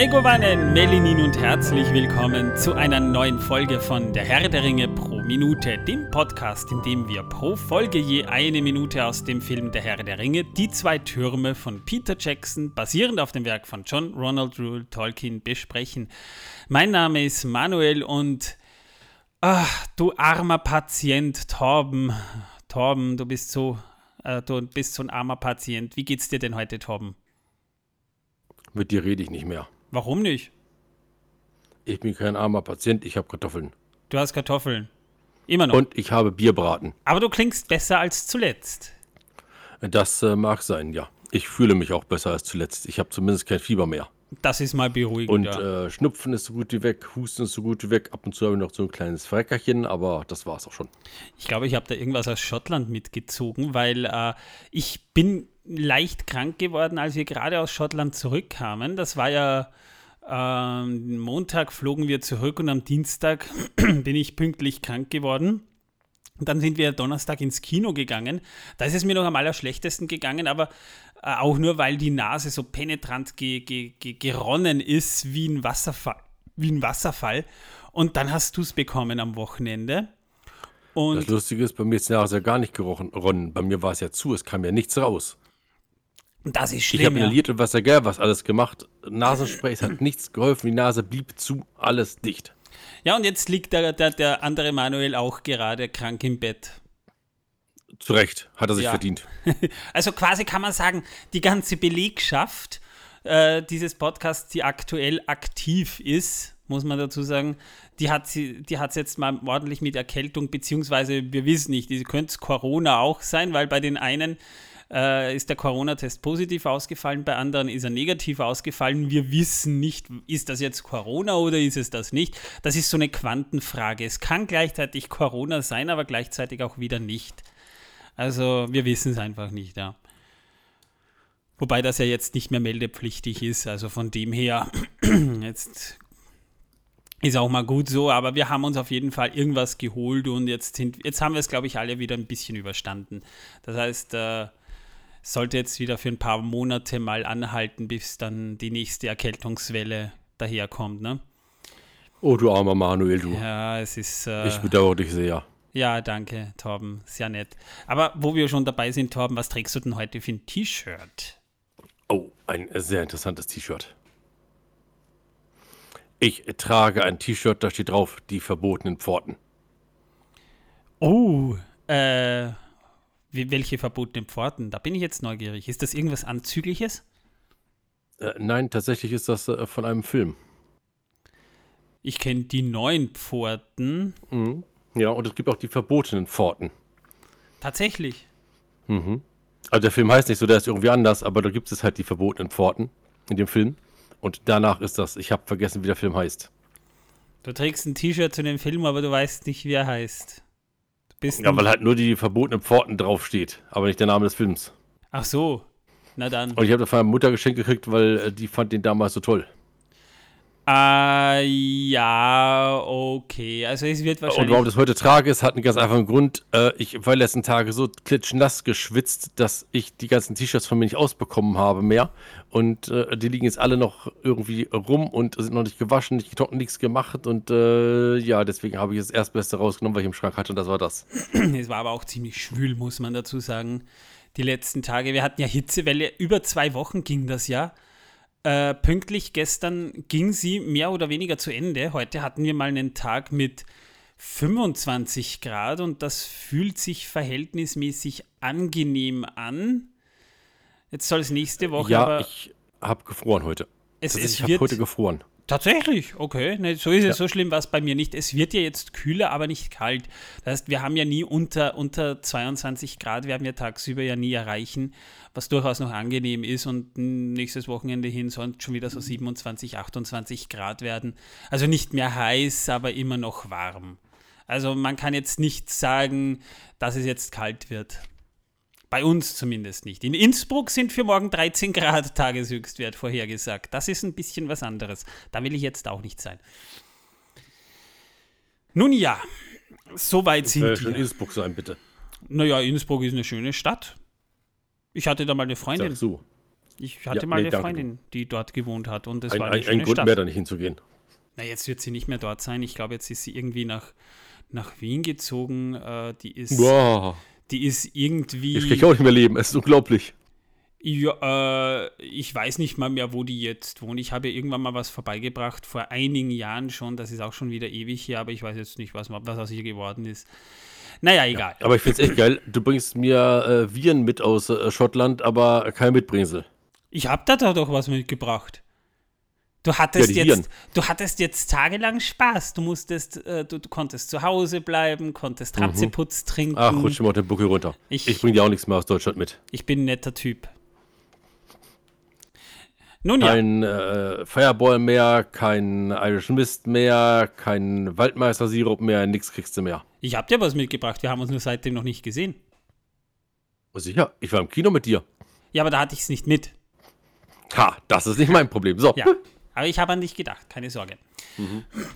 Megowannen, Melinin und herzlich willkommen zu einer neuen Folge von Der Herr der Ringe pro Minute, dem Podcast, in dem wir pro Folge je eine Minute aus dem Film Der Herr der Ringe, die zwei Türme von Peter Jackson, basierend auf dem Werk von John Ronald Rule Tolkien, besprechen. Mein Name ist Manuel und ach, du armer Patient Torben, Torben, du bist so, äh, du bist so ein armer Patient. Wie geht's dir denn heute, Torben? Mit dir rede ich nicht mehr. Warum nicht? Ich bin kein armer Patient, ich habe Kartoffeln. Du hast Kartoffeln. Immer noch. Und ich habe Bierbraten. Aber du klingst besser als zuletzt. Das äh, mag sein, ja. Ich fühle mich auch besser als zuletzt. Ich habe zumindest kein Fieber mehr. Das ist mal beruhigend. Und äh, Schnupfen ist so gut wie weg, Husten ist so gut wie weg. Ab und zu habe ich noch so ein kleines Freckerchen, aber das war es auch schon. Ich glaube, ich habe da irgendwas aus Schottland mitgezogen, weil äh, ich bin leicht krank geworden, als wir gerade aus Schottland zurückkamen. Das war ja äh, Montag flogen wir zurück und am Dienstag bin ich pünktlich krank geworden. Und dann sind wir Donnerstag ins Kino gegangen. Da ist es mir noch am allerschlechtesten gegangen, aber auch nur, weil die Nase so penetrant ge ge ge geronnen ist wie ein, Wasserfall, wie ein Wasserfall. Und dann hast du es bekommen am Wochenende. Und das Lustige ist, bei mir ist die Nase ja gar nicht geronnen. Bei mir war es ja zu, es kam ja nichts raus. Das ist schlimm. Ich habe inhaliert ja. und was egal was alles gemacht. Nasenspray, es hat nichts geholfen. Die Nase blieb zu, alles dicht. Ja, und jetzt liegt der, der, der andere Manuel auch gerade krank im Bett. Zu Recht, hat er sich ja. verdient. Also quasi kann man sagen, die ganze Belegschaft äh, dieses Podcasts, die aktuell aktiv ist, muss man dazu sagen, die hat sie, die hat es jetzt mal ordentlich mit Erkältung, beziehungsweise wir wissen nicht, die könnte Corona auch sein, weil bei den einen äh, ist der Corona-Test positiv ausgefallen, bei anderen ist er negativ ausgefallen. Wir wissen nicht, ist das jetzt Corona oder ist es das nicht. Das ist so eine Quantenfrage. Es kann gleichzeitig Corona sein, aber gleichzeitig auch wieder nicht. Also wir wissen es einfach nicht, ja. Wobei das ja jetzt nicht mehr meldepflichtig ist. Also von dem her, jetzt ist auch mal gut so, aber wir haben uns auf jeden Fall irgendwas geholt und jetzt, sind, jetzt haben wir es, glaube ich, alle wieder ein bisschen überstanden. Das heißt, äh, sollte jetzt wieder für ein paar Monate mal anhalten, bis dann die nächste Erkältungswelle daherkommt, ne? Oh, du armer Manuel, du. Ja, es ist. Äh, ich bedauere dich sehr. Ja, danke, Torben. Sehr nett. Aber wo wir schon dabei sind, Torben, was trägst du denn heute für ein T-Shirt? Oh, ein sehr interessantes T-Shirt. Ich trage ein T-Shirt, da steht drauf, die verbotenen Pforten. Oh, äh, welche verbotenen Pforten? Da bin ich jetzt neugierig. Ist das irgendwas Anzügliches? Äh, nein, tatsächlich ist das äh, von einem Film. Ich kenne die neuen Pforten. Mhm. Ja, und es gibt auch die verbotenen Pforten. Tatsächlich. Mhm. Also der Film heißt nicht so, der ist irgendwie anders, aber da gibt es halt die verbotenen Pforten in dem Film. Und danach ist das, ich habe vergessen, wie der Film heißt. Du trägst ein T-Shirt zu dem Film, aber du weißt nicht, wie er heißt. ja, weil halt nur die verbotenen Pforten draufsteht, aber nicht der Name des Films. Ach so, na dann. Und ich habe das von meiner Mutter geschenkt gekriegt, weil äh, die fand den damals so toll. Äh, ja, okay. Also es wird wahrscheinlich. Und warum das heute trage, ist, hat einen ganz einfachen Grund. Äh, ich war letzten Tage so klitschnass geschwitzt, dass ich die ganzen T-Shirts von mir nicht ausbekommen habe mehr. Und äh, die liegen jetzt alle noch irgendwie rum und sind noch nicht gewaschen, nicht getrocknet, nichts gemacht. Und äh, ja, deswegen habe ich das Erstbeste rausgenommen, was ich im Schrank hatte, und das war das. Es war aber auch ziemlich schwül, muss man dazu sagen. Die letzten Tage. Wir hatten ja Hitzewelle. Über zwei Wochen ging das ja. Äh, pünktlich gestern ging sie mehr oder weniger zu Ende. Heute hatten wir mal einen Tag mit 25 Grad und das fühlt sich verhältnismäßig angenehm an. Jetzt soll es nächste Woche ja. Ich habe gefroren heute. Es, es ich habe heute gefroren. Tatsächlich, okay. Nee, so ist es, ja. so schlimm war es bei mir nicht. Es wird ja jetzt kühler, aber nicht kalt. Das heißt, wir haben ja nie unter, unter 22 Grad, werden wir tagsüber ja nie erreichen, was durchaus noch angenehm ist. Und nächstes Wochenende hin sollen schon wieder so 27, 28 Grad werden. Also nicht mehr heiß, aber immer noch warm. Also man kann jetzt nicht sagen, dass es jetzt kalt wird. Bei uns zumindest nicht. In Innsbruck sind für morgen 13 Grad Tageshöchstwert vorhergesagt. Das ist ein bisschen was anderes. Da will ich jetzt auch nicht sein. Nun ja, soweit sind wir. schon Innsbruck sein, bitte. Naja, Innsbruck ist eine schöne Stadt. Ich hatte da mal eine Freundin. Sag so. Ich hatte Ja, mal nee, eine. Freundin, die dort gewohnt hat und es Ein, war eine ein, schöne ein Grund Stadt. mehr, da nicht hinzugehen. Na, jetzt wird sie nicht mehr dort sein. Ich glaube, jetzt ist sie irgendwie nach, nach Wien gezogen. Äh, die, ist, Boah, die ist irgendwie. ich kann ich auch nicht mehr leben. Es ist unglaublich. Ja, äh, ich weiß nicht mal mehr, wo die jetzt wohnt. Ich habe ihr irgendwann mal was vorbeigebracht, vor einigen Jahren schon. Das ist auch schon wieder ewig her, aber ich weiß jetzt nicht, was, was aus ihr geworden ist. Naja, egal. Aber ich finde es echt geil. Du bringst mir äh, Viren mit aus äh, Schottland, aber kein Mitbringsel. Ich habe da doch was mitgebracht. Du hattest, Ja, jetzt, du hattest jetzt tagelang Spaß. Du musstest, äh, du, du konntest zu Hause bleiben, konntest Ratzeputz trinken. Mhm. Ach, rutsch mal den Buckel runter. Ich- Ich, bring dir auch nichts mehr aus Deutschland mit. Ich bin ein netter Typ. Nun ja, Kein äh, Fireball mehr, kein Irish Mist mehr, kein Waldmeister-Sirup mehr, nix kriegst du mehr. ich habe dir was mitgebracht. Wir haben uns nur seitdem noch nicht gesehen. Sicher, ich war im Kino mit dir. Ja, aber da hatte ich es nicht mit. Ha, das ist nicht mein Problem. So, Ja, aber ich habe an dich gedacht, keine Sorge.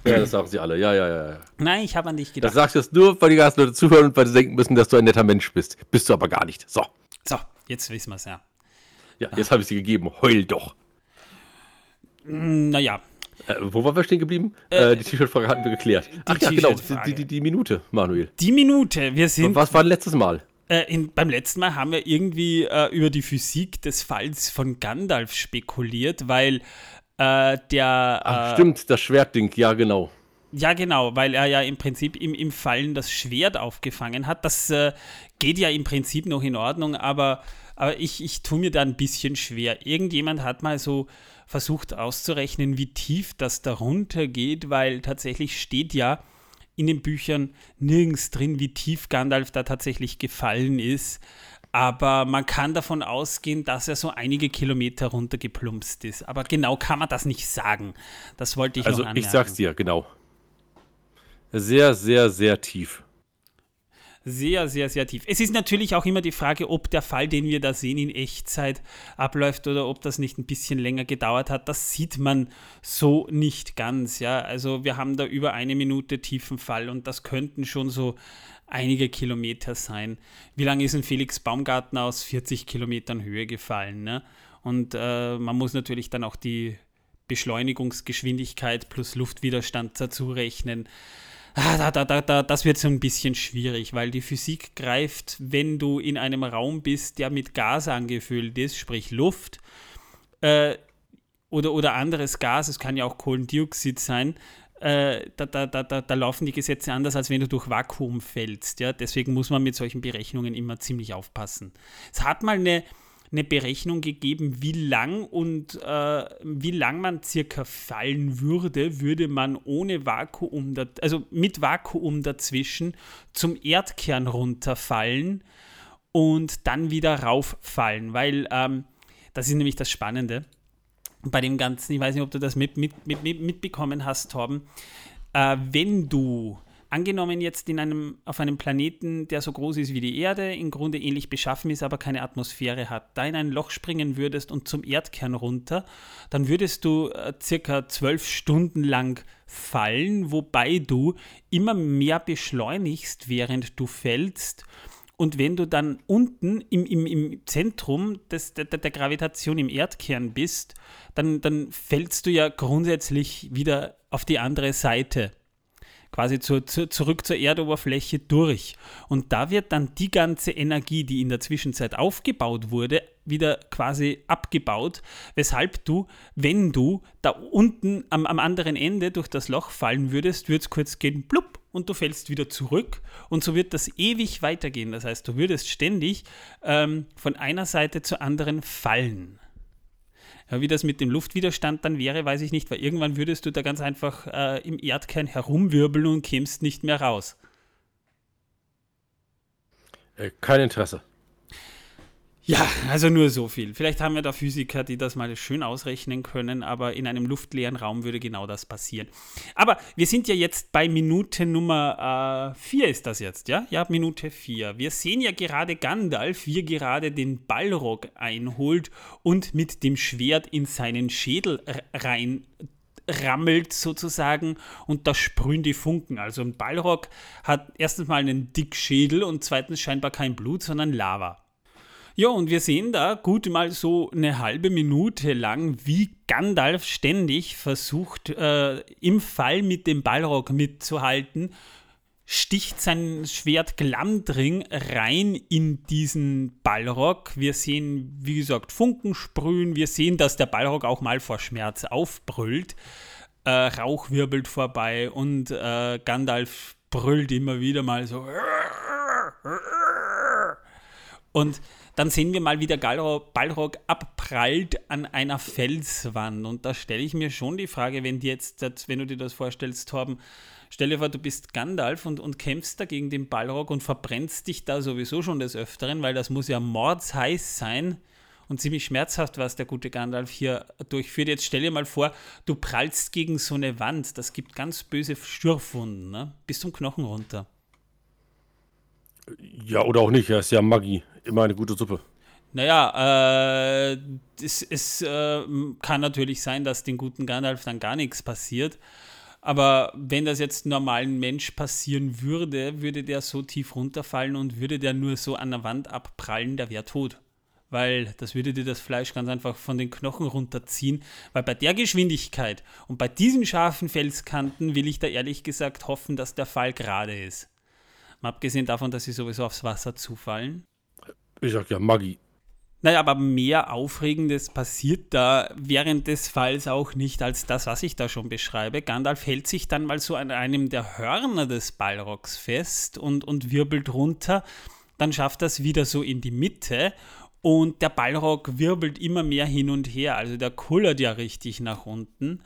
Ja, das sagen sie alle. Ja, ja, ja. Nein, ich habe an dich Das gedacht. sagst du jetzt nur, weil die ganzen Leute zuhören und weil sie denken müssen, dass du ein netter Mensch bist. Bist du aber gar nicht. So, So, jetzt wissen wir es ja. ja, jetzt habe ich sie gegeben. Heul doch. Naja, Äh, wo waren wir stehen geblieben? Äh, die T-Shirt-Frage hatten wir geklärt. Ach ja, genau. Die, die, die Minute, Manuel. die Minute. Wir sind Was war letztes Mal? Äh, in, beim letzten Mal haben wir irgendwie äh, über die Physik des Falls von Gandalf spekuliert, weil äh, der. Ach, äh, stimmt, das Schwertding. Ja, genau. Ja, genau, weil er ja im Prinzip im, im Fallen das Schwert aufgefangen hat. Das äh, geht ja im Prinzip noch in Ordnung, aber, aber ich, ich tue mir da ein bisschen schwer. Irgendjemand hat mal so versucht auszurechnen, wie tief das da runter geht, weil tatsächlich steht ja in den Büchern nirgends drin, wie tief Gandalf da tatsächlich gefallen ist. Aber man kann davon ausgehen, dass er so einige Kilometer runtergeplumpst ist. Aber genau kann man das nicht sagen. Das wollte ich Also, noch anmerken. ich sag's dir, genau. Sehr, sehr, sehr tief. Sehr, sehr, sehr tief. Es ist natürlich auch immer die Frage, ob der Fall, den wir da sehen, in Echtzeit abläuft oder ob das nicht ein bisschen länger gedauert hat. Das sieht man so nicht ganz. Ja, also wir haben da über eine Minute tiefen Fall und das könnten schon so einige Kilometer sein. Wie lange ist ein Felix Baumgartner aus 40 Kilometern Höhe gefallen? Ne? Und äh, man muss natürlich dann auch die Beschleunigungsgeschwindigkeit plus Luftwiderstand dazu rechnen. Ah, da, da, da, da, das wird so ein bisschen schwierig, weil die Physik greift, wenn du in einem Raum bist, der mit Gas angefüllt ist, sprich Luft äh, oder, oder anderes Gas, es kann ja auch Kohlendioxid sein, äh, da, da, da, da, da laufen die Gesetze anders, als wenn du durch Vakuum fällst. Ja? Deswegen muss man mit solchen Berechnungen immer ziemlich aufpassen. Es hat mal eine, eine Berechnung gegeben, wie lang und äh, wie lang man circa fallen würde, würde man ohne Vakuum, also mit Vakuum dazwischen zum Erdkern runterfallen und dann wieder rauffallen, weil ähm, das ist nämlich das Spannende bei dem Ganzen. Ich weiß nicht, ob du das mit, mit, mit, mitbekommen hast, Torben. Äh, wenn du angenommen jetzt in einem, auf einem Planeten, der so groß ist wie die Erde, im Grunde ähnlich beschaffen ist, aber keine Atmosphäre hat, da in ein Loch springen würdest und zum Erdkern runter, dann würdest du äh, circa zwölf Stunden lang fallen, wobei du immer mehr beschleunigst, während du fällst. Und wenn du dann unten im, im, im Zentrum des, der, der Gravitation im Erdkern bist, dann, dann fällst du ja grundsätzlich wieder auf die andere Seite quasi zu, zu, zurück zur Erdoberfläche durch. Und da wird dann die ganze Energie, die in der Zwischenzeit aufgebaut wurde, wieder quasi abgebaut, weshalb du, wenn du da unten am, am anderen Ende durch das Loch fallen würdest, würde es kurz gehen, blub, und du fällst wieder zurück und so wird das ewig weitergehen. Das heißt, du würdest ständig ähm, von einer Seite zur anderen fallen. Ja, wie das mit dem Luftwiderstand dann wäre, weiß ich nicht, weil irgendwann würdest du da ganz einfach äh, im Erdkern herumwirbeln und kämst nicht mehr raus. Äh, kein Interesse. Ja, also nur so viel. Vielleicht haben wir da Physiker, die das mal schön ausrechnen können, aber in einem luftleeren Raum würde genau das passieren. Aber wir sind ja jetzt bei Minute Nummer 4 ist das jetzt, ja? Ja, Minute 4. Wir sehen ja gerade Gandalf, wie er gerade den Ballrock einholt und mit dem Schwert in seinen Schädel rein rammelt sozusagen und da sprühen die Funken. Also ein Ballrock hat erstens mal einen Dickschädel und zweitens scheinbar kein Blut, sondern Lava. Ja, und wir sehen da gut mal so eine halbe Minute lang, wie Gandalf ständig versucht, äh, im Fall mit dem Ballrock mitzuhalten, sticht sein Schwert Glamdring rein in diesen Ballrock. Wir sehen, wie gesagt, Funken sprühen. Wir sehen, dass der Ballrock auch mal vor Schmerz aufbrüllt. Äh, Rauch wirbelt vorbei und äh, Gandalf brüllt immer wieder mal so. Und dann sehen wir mal, wie der Ballrock abprallt an einer Felswand. Und da stelle ich mir schon die Frage, wenn, jetzt, wenn du dir das vorstellst, Torben, stell dir vor, du bist Gandalf und, und kämpfst da gegen den Ballrock und verbrennst dich da sowieso schon des Öfteren, weil das muss ja mordsheiß sein und ziemlich schmerzhaft, was der gute Gandalf hier durchführt. Jetzt stell dir mal vor, du prallst gegen so eine Wand. Das gibt ganz böse Stürfwunden, ne? bis zum Knochen runter. Ja, oder auch nicht. Ja, ist ja Magie. Immer eine gute Suppe. Naja, äh, es, es äh, kann natürlich sein, dass dem guten Gandalf dann gar nichts passiert. Aber wenn das jetzt normalen Mensch passieren würde, würde der so tief runterfallen und würde der nur so an der Wand abprallen, der wäre tot. Weil das würde dir das Fleisch ganz einfach von den Knochen runterziehen. Weil bei der Geschwindigkeit und bei diesen scharfen Felskanten will ich da ehrlich gesagt hoffen, dass der Fall gerade ist. Mal abgesehen davon, dass sie sowieso aufs Wasser zufallen. Ich sag ja Maggi. Naja, aber mehr Aufregendes passiert da während des Falls auch nicht als das, was ich da schon beschreibe. Gandalf hält sich dann mal so an einem der Hörner des Ballrocks fest und, und wirbelt runter. Dann schafft es wieder so in die Mitte und der Ballrock wirbelt immer mehr hin und her. Also der kullert ja richtig nach unten.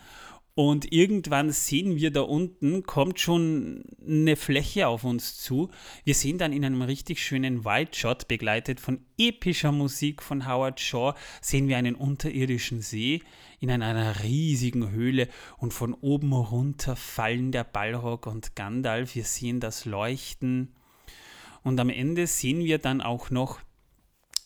Und irgendwann sehen wir da unten, kommt schon eine Fläche auf uns zu. Wir sehen dann in einem richtig schönen Wide-Shot, begleitet von epischer Musik von Howard Shaw, sehen wir einen unterirdischen See in einer riesigen Höhle und von oben runter fallen der Ballrock und Gandalf. Wir sehen das Leuchten. Und am Ende sehen wir dann auch noch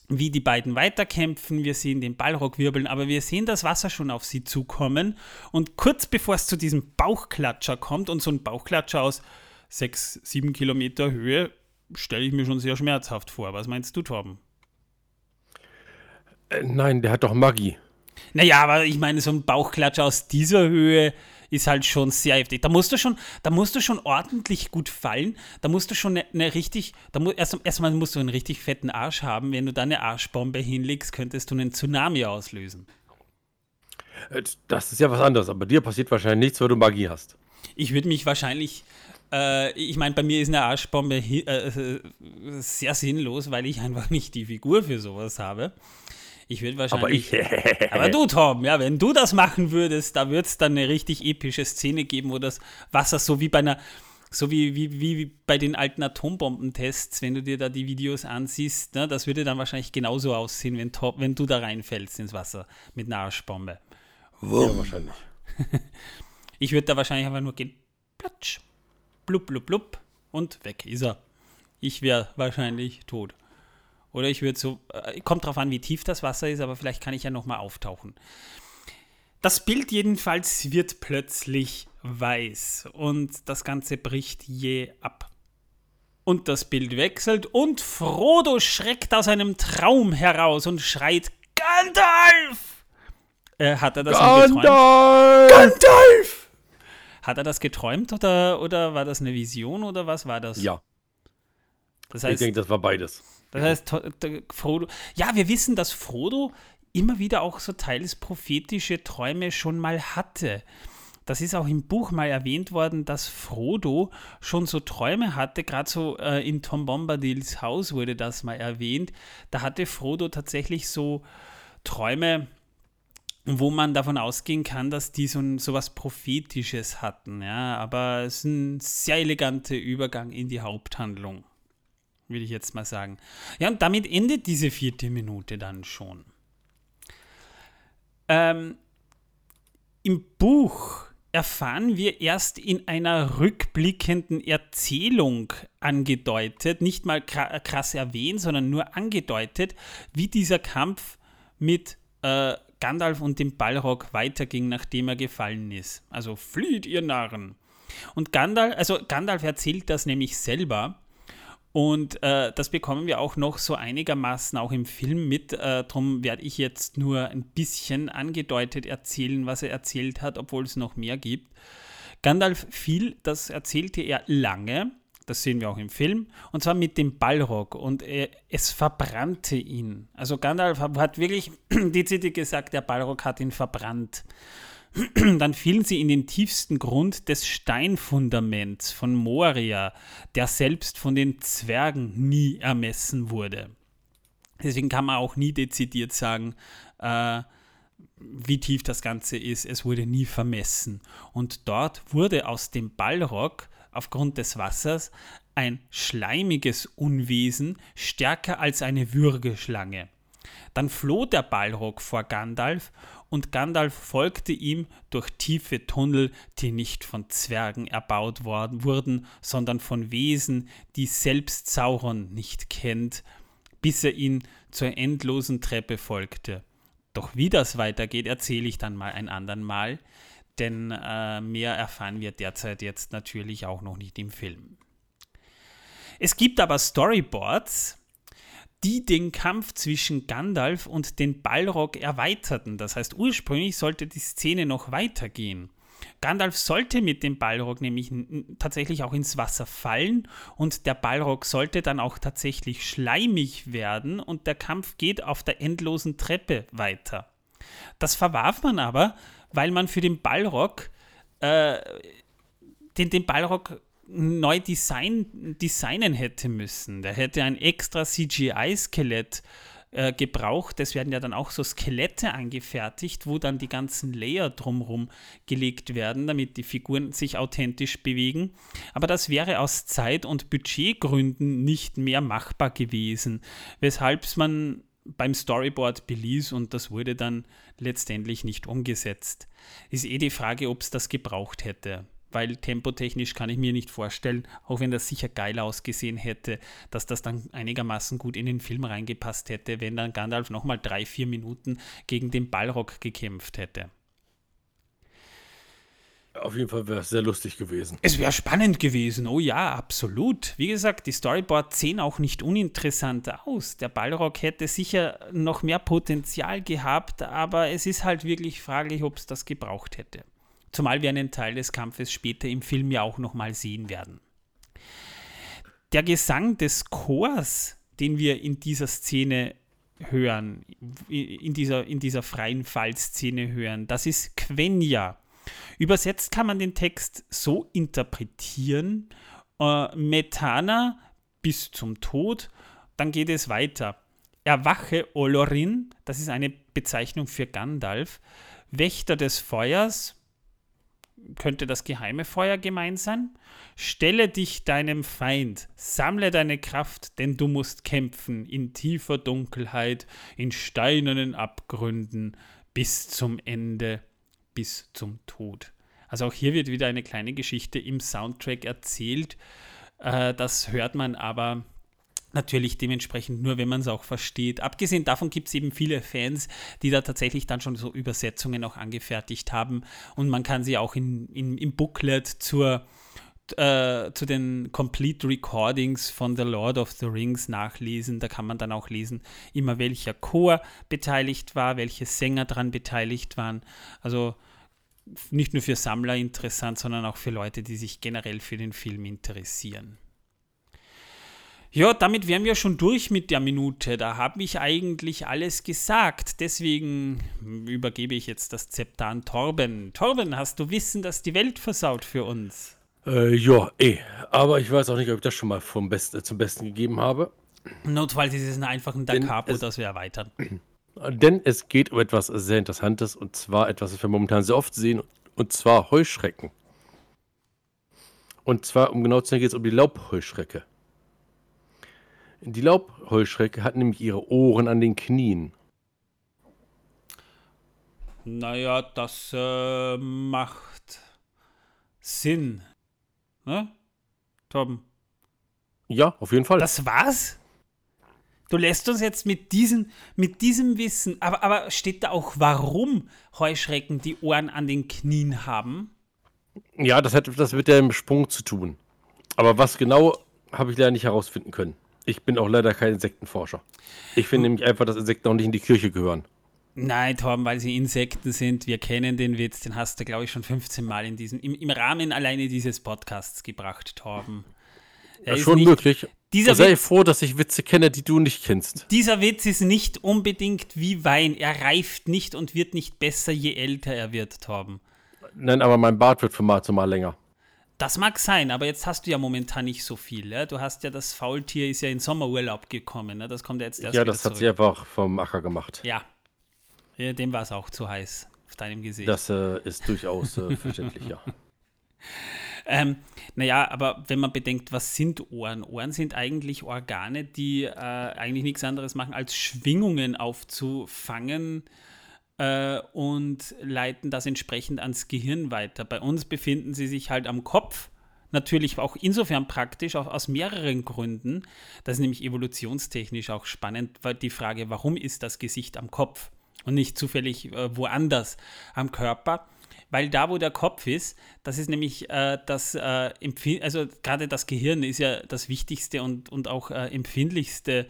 wie die beiden weiterkämpfen. Wir sehen den Ballrock wirbeln, aber wir sehen das Wasser schon auf sie zukommen. Und kurz bevor es zu diesem Bauchklatscher kommt und so ein Bauchklatscher aus 6, 7 Kilometer Höhe, stelle ich mir schon sehr schmerzhaft vor. Was meinst du, Torben? Äh, nein, der hat doch Magie. Naja, aber ich meine, so ein Bauchklatscher aus dieser Höhe ist halt schon sehr heftig. Da musst du schon, da musst du schon ordentlich gut fallen. Da musst du schon eine, eine richtig, da mu erst, erstmal musst du einen richtig fetten Arsch haben. Wenn du da eine Arschbombe hinlegst, könntest du einen Tsunami auslösen. Äh, das ist ja was anderes, aber dir passiert wahrscheinlich nichts, weil du Magie hast. Ich würde mich wahrscheinlich äh, ich meine, bei mir ist eine Arschbombe äh, sehr sinnlos, weil ich einfach nicht die Figur für sowas habe. Ich würde wahrscheinlich. Aber ich. aber du, Tom, ja, wenn du das machen würdest, da würde es dann eine richtig epische Szene geben, wo das Wasser so wie bei einer. So wie, wie, wie bei den alten Atombombentests, wenn du dir da die Videos ansiehst, ne, das würde dann wahrscheinlich genauso aussehen, wenn, wenn du da reinfällst ins Wasser mit einer Arschbombe. Wumm. Ja, wahrscheinlich. ich würde da wahrscheinlich einfach nur gehen, platsch, blub, blub, blub und weg ist er. Ich wäre wahrscheinlich tot. Oder ich würde so, äh, kommt drauf an, wie tief das Wasser ist, aber vielleicht kann ich ja nochmal auftauchen. Das Bild jedenfalls wird plötzlich weiß und das Ganze bricht je ab. Und das Bild wechselt und Frodo schreckt aus einem Traum heraus und schreit Gandalf! Äh, hat er das Gandalf! Gandalf! Hat er das geträumt oder, oder war das eine Vision oder was war das? Ja. Das heißt, ich denke, das war beides. Das heißt, Frodo. Ja, wir wissen, dass Frodo immer wieder auch so teils prophetische Träume schon mal hatte. Das ist auch im Buch mal erwähnt worden, dass Frodo schon so Träume hatte, gerade so äh, in Tom Bombadils Haus wurde das mal erwähnt. Da hatte Frodo tatsächlich so Träume, wo man davon ausgehen kann, dass die so, so was Prophetisches hatten. Ja, aber es ist ein sehr eleganter Übergang in die Haupthandlung würde ich jetzt mal sagen. Ja, und damit endet diese vierte Minute dann schon. Ähm, Im Buch erfahren wir erst in einer rückblickenden Erzählung angedeutet, nicht mal krass erwähnt, sondern nur angedeutet, wie dieser Kampf mit äh, Gandalf und dem Ballrock weiterging, nachdem er gefallen ist. Also flieht ihr Narren. Und Gandalf, also Gandalf erzählt das nämlich selber Und äh, das bekommen wir auch noch so einigermaßen auch im Film mit. Äh, darum werde ich jetzt nur ein bisschen angedeutet erzählen, was er erzählt hat, obwohl es noch mehr gibt. Gandalf fiel, das erzählte er lange, das sehen wir auch im Film, und zwar mit dem Ballrock und er, es verbrannte ihn. Also Gandalf hat wirklich dezidiert gesagt, der Ballrock hat ihn verbrannt. dann fielen sie in den tiefsten Grund des Steinfundaments von Moria, der selbst von den Zwergen nie ermessen wurde. Deswegen kann man auch nie dezidiert sagen, äh, wie tief das Ganze ist. Es wurde nie vermessen. Und dort wurde aus dem Ballrock aufgrund des Wassers ein schleimiges Unwesen stärker als eine Würgeschlange. Dann floh der Ballrock vor Gandalf und Gandalf folgte ihm durch tiefe Tunnel, die nicht von Zwergen erbaut worden, wurden, sondern von Wesen, die selbst Sauron nicht kennt, bis er ihn zur endlosen Treppe folgte. Doch wie das weitergeht, erzähle ich dann mal ein andern Mal, denn äh, mehr erfahren wir derzeit jetzt natürlich auch noch nicht im Film. Es gibt aber Storyboards, die den Kampf zwischen Gandalf und den Balrog erweiterten. Das heißt, ursprünglich sollte die Szene noch weitergehen. Gandalf sollte mit dem Balrog nämlich tatsächlich auch ins Wasser fallen und der Balrog sollte dann auch tatsächlich schleimig werden und der Kampf geht auf der endlosen Treppe weiter. Das verwarf man aber, weil man für den Balrog äh, den, den Balrog neu design, designen hätte müssen. Der hätte ein extra CGI-Skelett äh, gebraucht. Es werden ja dann auch so Skelette angefertigt, wo dann die ganzen Layer drumherum gelegt werden, damit die Figuren sich authentisch bewegen. Aber das wäre aus Zeit- und Budgetgründen nicht mehr machbar gewesen, weshalb man beim Storyboard beließ und das wurde dann letztendlich nicht umgesetzt. Ist eh die Frage, ob es das gebraucht hätte weil tempotechnisch kann ich mir nicht vorstellen, auch wenn das sicher geil ausgesehen hätte, dass das dann einigermaßen gut in den Film reingepasst hätte, wenn dann Gandalf nochmal drei, vier Minuten gegen den Ballrock gekämpft hätte. Auf jeden Fall wäre es sehr lustig gewesen. Es wäre spannend gewesen, oh ja, absolut. Wie gesagt, die Storyboards sehen auch nicht uninteressant aus. Der Ballrock hätte sicher noch mehr Potenzial gehabt, aber es ist halt wirklich fraglich, ob es das gebraucht hätte. Zumal wir einen Teil des Kampfes später im Film ja auch nochmal sehen werden. Der Gesang des Chors, den wir in dieser Szene hören, in dieser, in dieser freien Fallszene hören, das ist Quenya. Übersetzt kann man den Text so interpretieren, äh, Metana bis zum Tod, dann geht es weiter. Erwache Olorin, das ist eine Bezeichnung für Gandalf, Wächter des Feuers, könnte das geheime Feuer gemeint sein? Stelle dich deinem Feind, sammle deine Kraft, denn du musst kämpfen in tiefer Dunkelheit, in steinernen Abgründen, bis zum Ende, bis zum Tod. Also auch hier wird wieder eine kleine Geschichte im Soundtrack erzählt. Äh, das hört man aber Natürlich dementsprechend nur, wenn man es auch versteht. Abgesehen davon gibt es eben viele Fans, die da tatsächlich dann schon so Übersetzungen auch angefertigt haben und man kann sie auch in, in, im Booklet zur, äh, zu den Complete Recordings von The Lord of the Rings nachlesen. Da kann man dann auch lesen, immer welcher Chor beteiligt war, welche Sänger daran beteiligt waren. Also nicht nur für Sammler interessant, sondern auch für Leute, die sich generell für den Film interessieren. Ja, damit wären wir schon durch mit der Minute. Da habe ich eigentlich alles gesagt. Deswegen übergebe ich jetzt das Zepter an Torben. Torben, hast du Wissen, dass die Welt versaut für uns? Äh, ja, eh. Aber ich weiß auch nicht, ob ich das schon mal vom Best, äh, zum Besten gegeben habe. Notfalls ist es einfach ein Da Capo, das wir erweitern. Denn es geht um etwas sehr Interessantes und zwar etwas, was wir momentan sehr oft sehen, und zwar Heuschrecken. Und zwar, um genau zu sein, geht es um die Laubheuschrecke. Die Laubheuschrecke hat nämlich ihre Ohren an den Knien. Naja, das äh, macht Sinn. Ne? Torben. Ja, auf jeden Fall. Das war's? Du lässt uns jetzt mit, diesen, mit diesem Wissen, aber, aber steht da auch, warum Heuschrecken die Ohren an den Knien haben? Ja, das hat das mit dem Sprung zu tun. Aber was genau habe ich leider nicht herausfinden können. Ich bin auch leider kein Insektenforscher. Ich finde nämlich einfach, dass Insekten auch nicht in die Kirche gehören. Nein, Torben, weil sie Insekten sind. Wir kennen den Witz, den hast du, glaube ich, schon 15 Mal in diesem, im, im Rahmen alleine dieses Podcasts gebracht, Torben. Ja, schon nicht, möglich. Dieser Sei Witz, froh, dass ich Witze kenne, die du nicht kennst. Dieser Witz ist nicht unbedingt wie Wein. Er reift nicht und wird nicht besser, je älter er wird, Torben. Nein, aber mein Bart wird von Mal zu Mal länger. Das mag sein, aber jetzt hast du ja momentan nicht so viel. Ja? Du hast ja das Faultier, ist ja in Sommerurlaub gekommen. Ne? Das kommt ja jetzt erst Ja, das hat sie einfach vom Acker gemacht. Ja. ja dem war es auch zu heiß auf deinem Gesicht. Das äh, ist durchaus äh, verständlich, ja. Ähm, naja, aber wenn man bedenkt, was sind Ohren? Ohren sind eigentlich Organe, die äh, eigentlich nichts anderes machen, als Schwingungen aufzufangen äh, und leiten das entsprechend ans Gehirn weiter. Bei uns befinden sie sich halt am Kopf. Natürlich auch insofern praktisch, auch aus mehreren Gründen. Das ist nämlich evolutionstechnisch auch spannend, weil die Frage, warum ist das Gesicht am Kopf und nicht zufällig äh, woanders am Körper? Weil da, wo der Kopf ist, das ist nämlich äh, das, äh, also gerade das Gehirn ist ja das wichtigste und, und auch äh, empfindlichste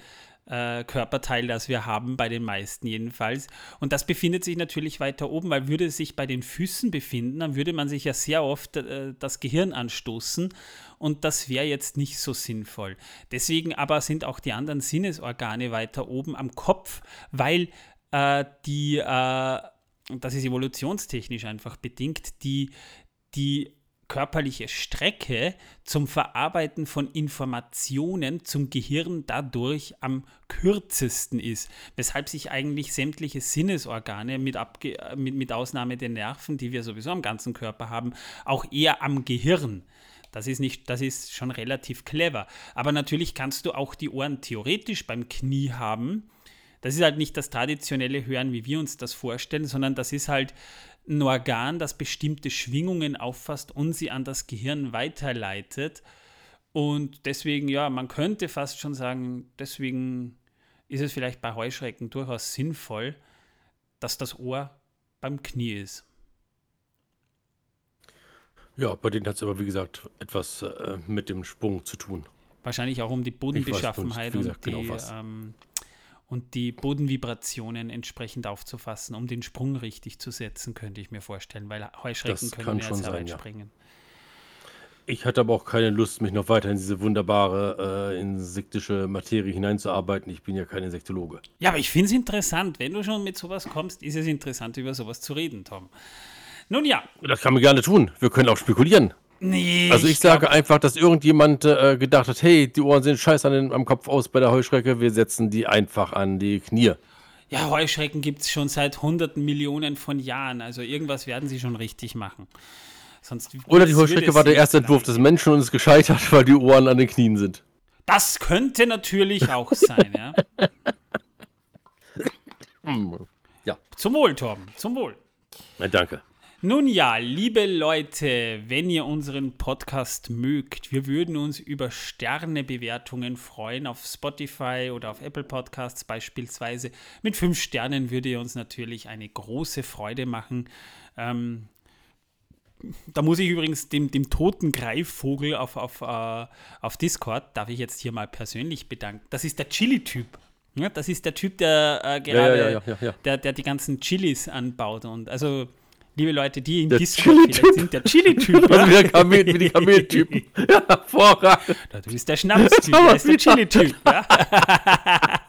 äh, Körperteil, das wir haben, bei den meisten jedenfalls. Und das befindet sich natürlich weiter oben, weil würde es sich bei den Füßen befinden, dann würde man sich ja sehr oft äh, das Gehirn anstoßen und das wäre jetzt nicht so sinnvoll. Deswegen aber sind auch die anderen Sinnesorgane weiter oben am Kopf, weil äh, die, äh, das ist evolutionstechnisch einfach bedingt, die, die körperliche Strecke zum Verarbeiten von Informationen zum Gehirn dadurch am kürzesten ist, weshalb sich eigentlich sämtliche Sinnesorgane mit, Abge mit, mit Ausnahme der Nerven, die wir sowieso am ganzen Körper haben, auch eher am Gehirn das ist, nicht, das ist schon relativ clever. Aber natürlich kannst du auch die Ohren theoretisch beim Knie haben. Das ist halt nicht das traditionelle Hören, wie wir uns das vorstellen, sondern das ist halt ein Organ, das bestimmte Schwingungen auffasst und sie an das Gehirn weiterleitet. Und deswegen, ja, man könnte fast schon sagen, deswegen ist es vielleicht bei Heuschrecken durchaus sinnvoll, dass das Ohr beim Knie ist. Ja, bei denen hat es aber, wie gesagt, etwas äh, mit dem Sprung zu tun. Wahrscheinlich auch um die Bodenbeschaffenheit nicht, gesagt, und genau die ähm, und die Bodenvibrationen entsprechend aufzufassen, um den Sprung richtig zu setzen, könnte ich mir vorstellen, weil Heuschrecken das können mehr sehr weit ja. springen. Ich hatte aber auch keine Lust, mich noch weiter in diese wunderbare äh, insektische Materie hineinzuarbeiten. Ich bin ja kein Insektologe. Ja, aber ich finde es interessant. Wenn du schon mit sowas kommst, ist es interessant, über sowas zu reden, Tom. Nun ja. Das kann man gerne tun. Wir können auch spekulieren. Nee, also ich, ich sage glaub... einfach, dass irgendjemand äh, gedacht hat, hey, die Ohren sehen scheiße an den, am Kopf aus bei der Heuschrecke, wir setzen die einfach an die Knie. Ja, Heuschrecken gibt es schon seit hunderten Millionen von Jahren, also irgendwas werden sie schon richtig machen. Sonst Oder die Heuschrecke war der erste Entwurf des Menschen und ist gescheitert, weil die Ohren an den Knien sind. Das könnte natürlich auch sein, ja. ja. Zum Wohl, Torben, zum Wohl. Na, danke. Nun ja, liebe Leute, wenn ihr unseren Podcast mögt, wir würden uns über Sternebewertungen freuen auf Spotify oder auf Apple Podcasts beispielsweise. Mit fünf Sternen würde ihr uns natürlich eine große Freude machen. Ähm, da muss ich übrigens dem, dem toten Greifvogel auf, auf, uh, auf Discord, darf ich jetzt hier mal persönlich bedanken. Das ist der Chili-Typ. Ja, das ist der Typ, der äh, gerade, ja, ja, Der, der die ganzen Chilis anbaut. Und also liebe Leute, die in der Discord sind, der Chili-Typ. Also ja? Kamel, wie die Kameltypen. Ja, hervorragend. Du bist der Schnaps-Typ, der ist der Chili-Typ. Ja?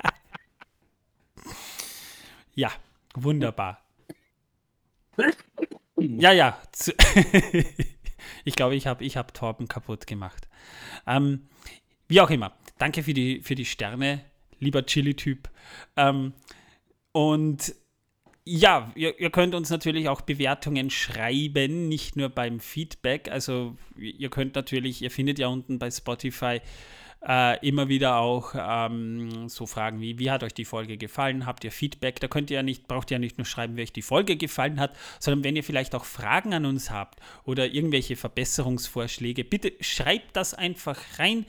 ja, wunderbar. Ja, ja. ich glaube, ich habe ich hab Torben kaputt gemacht. Ähm, wie auch immer. Danke für die, für die Sterne, lieber Chili-Typ. Ähm, und ja, ihr, ihr, könnt uns natürlich auch Bewertungen schreiben, nicht nur beim Feedback. Also ihr könnt natürlich, ihr findet ja unten bei Spotify äh, immer wieder auch ähm, so Fragen wie, wie hat euch die Folge gefallen? Habt ihr Feedback? Da könnt ihr ja nicht, braucht ihr ja nicht nur schreiben, wie euch die Folge gefallen hat, sondern wenn ihr vielleicht auch Fragen an uns habt oder irgendwelche Verbesserungsvorschläge, bitte schreibt das einfach rein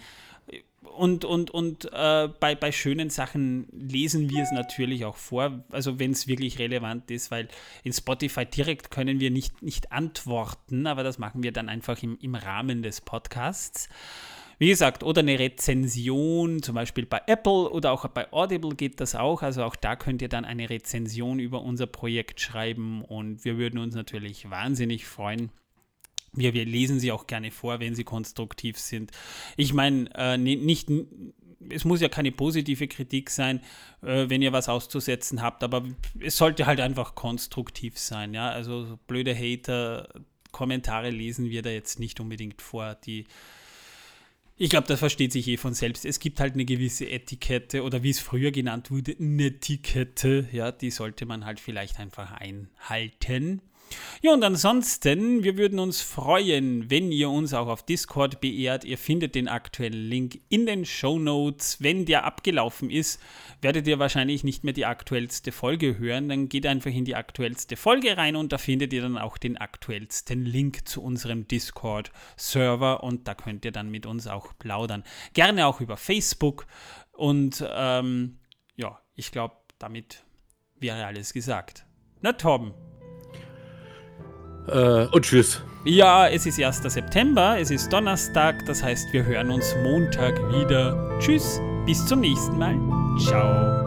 und, und, und äh, bei, bei schönen Sachen lesen wir es natürlich auch vor, also wenn es wirklich relevant ist, weil in Spotify direkt können wir nicht, nicht antworten, aber das machen wir dann einfach im, im Rahmen des Podcasts. Wie gesagt, oder eine Rezension, zum Beispiel bei Apple oder auch bei Audible geht das auch. Also auch da könnt ihr dann eine Rezension über unser Projekt schreiben und wir würden uns natürlich wahnsinnig freuen. Wir, wir lesen sie auch gerne vor, wenn sie konstruktiv sind. Ich meine, äh, nicht, es muss ja keine positive Kritik sein, äh, wenn ihr was auszusetzen habt, aber es sollte halt einfach konstruktiv sein. Ja? Also so blöde Hater, Kommentare lesen wir da jetzt nicht unbedingt vor, die ich glaube, das versteht sich eh von selbst. Es gibt halt eine gewisse Etikette oder wie es früher genannt wurde, eine Etikette. Ja, die sollte man halt vielleicht einfach einhalten. Ja, und ansonsten, wir würden uns freuen, wenn ihr uns auch auf Discord beehrt. Ihr findet den aktuellen Link in den Show Notes. Wenn der abgelaufen ist, werdet ihr wahrscheinlich nicht mehr die aktuellste Folge hören. Dann geht einfach in die aktuellste Folge rein und da findet ihr dann auch den aktuellsten Link zu unserem Discord-Server und da könnt ihr dann mit uns auch plaudern. Gerne auch über Facebook und ähm, ja, ich glaube, damit wäre alles gesagt. Na, Torben. Äh, und tschüss. Ja, es ist 1. September, es ist Donnerstag, das heißt, wir hören uns Montag wieder. Tschüss, bis zum nächsten Mal. Ciao.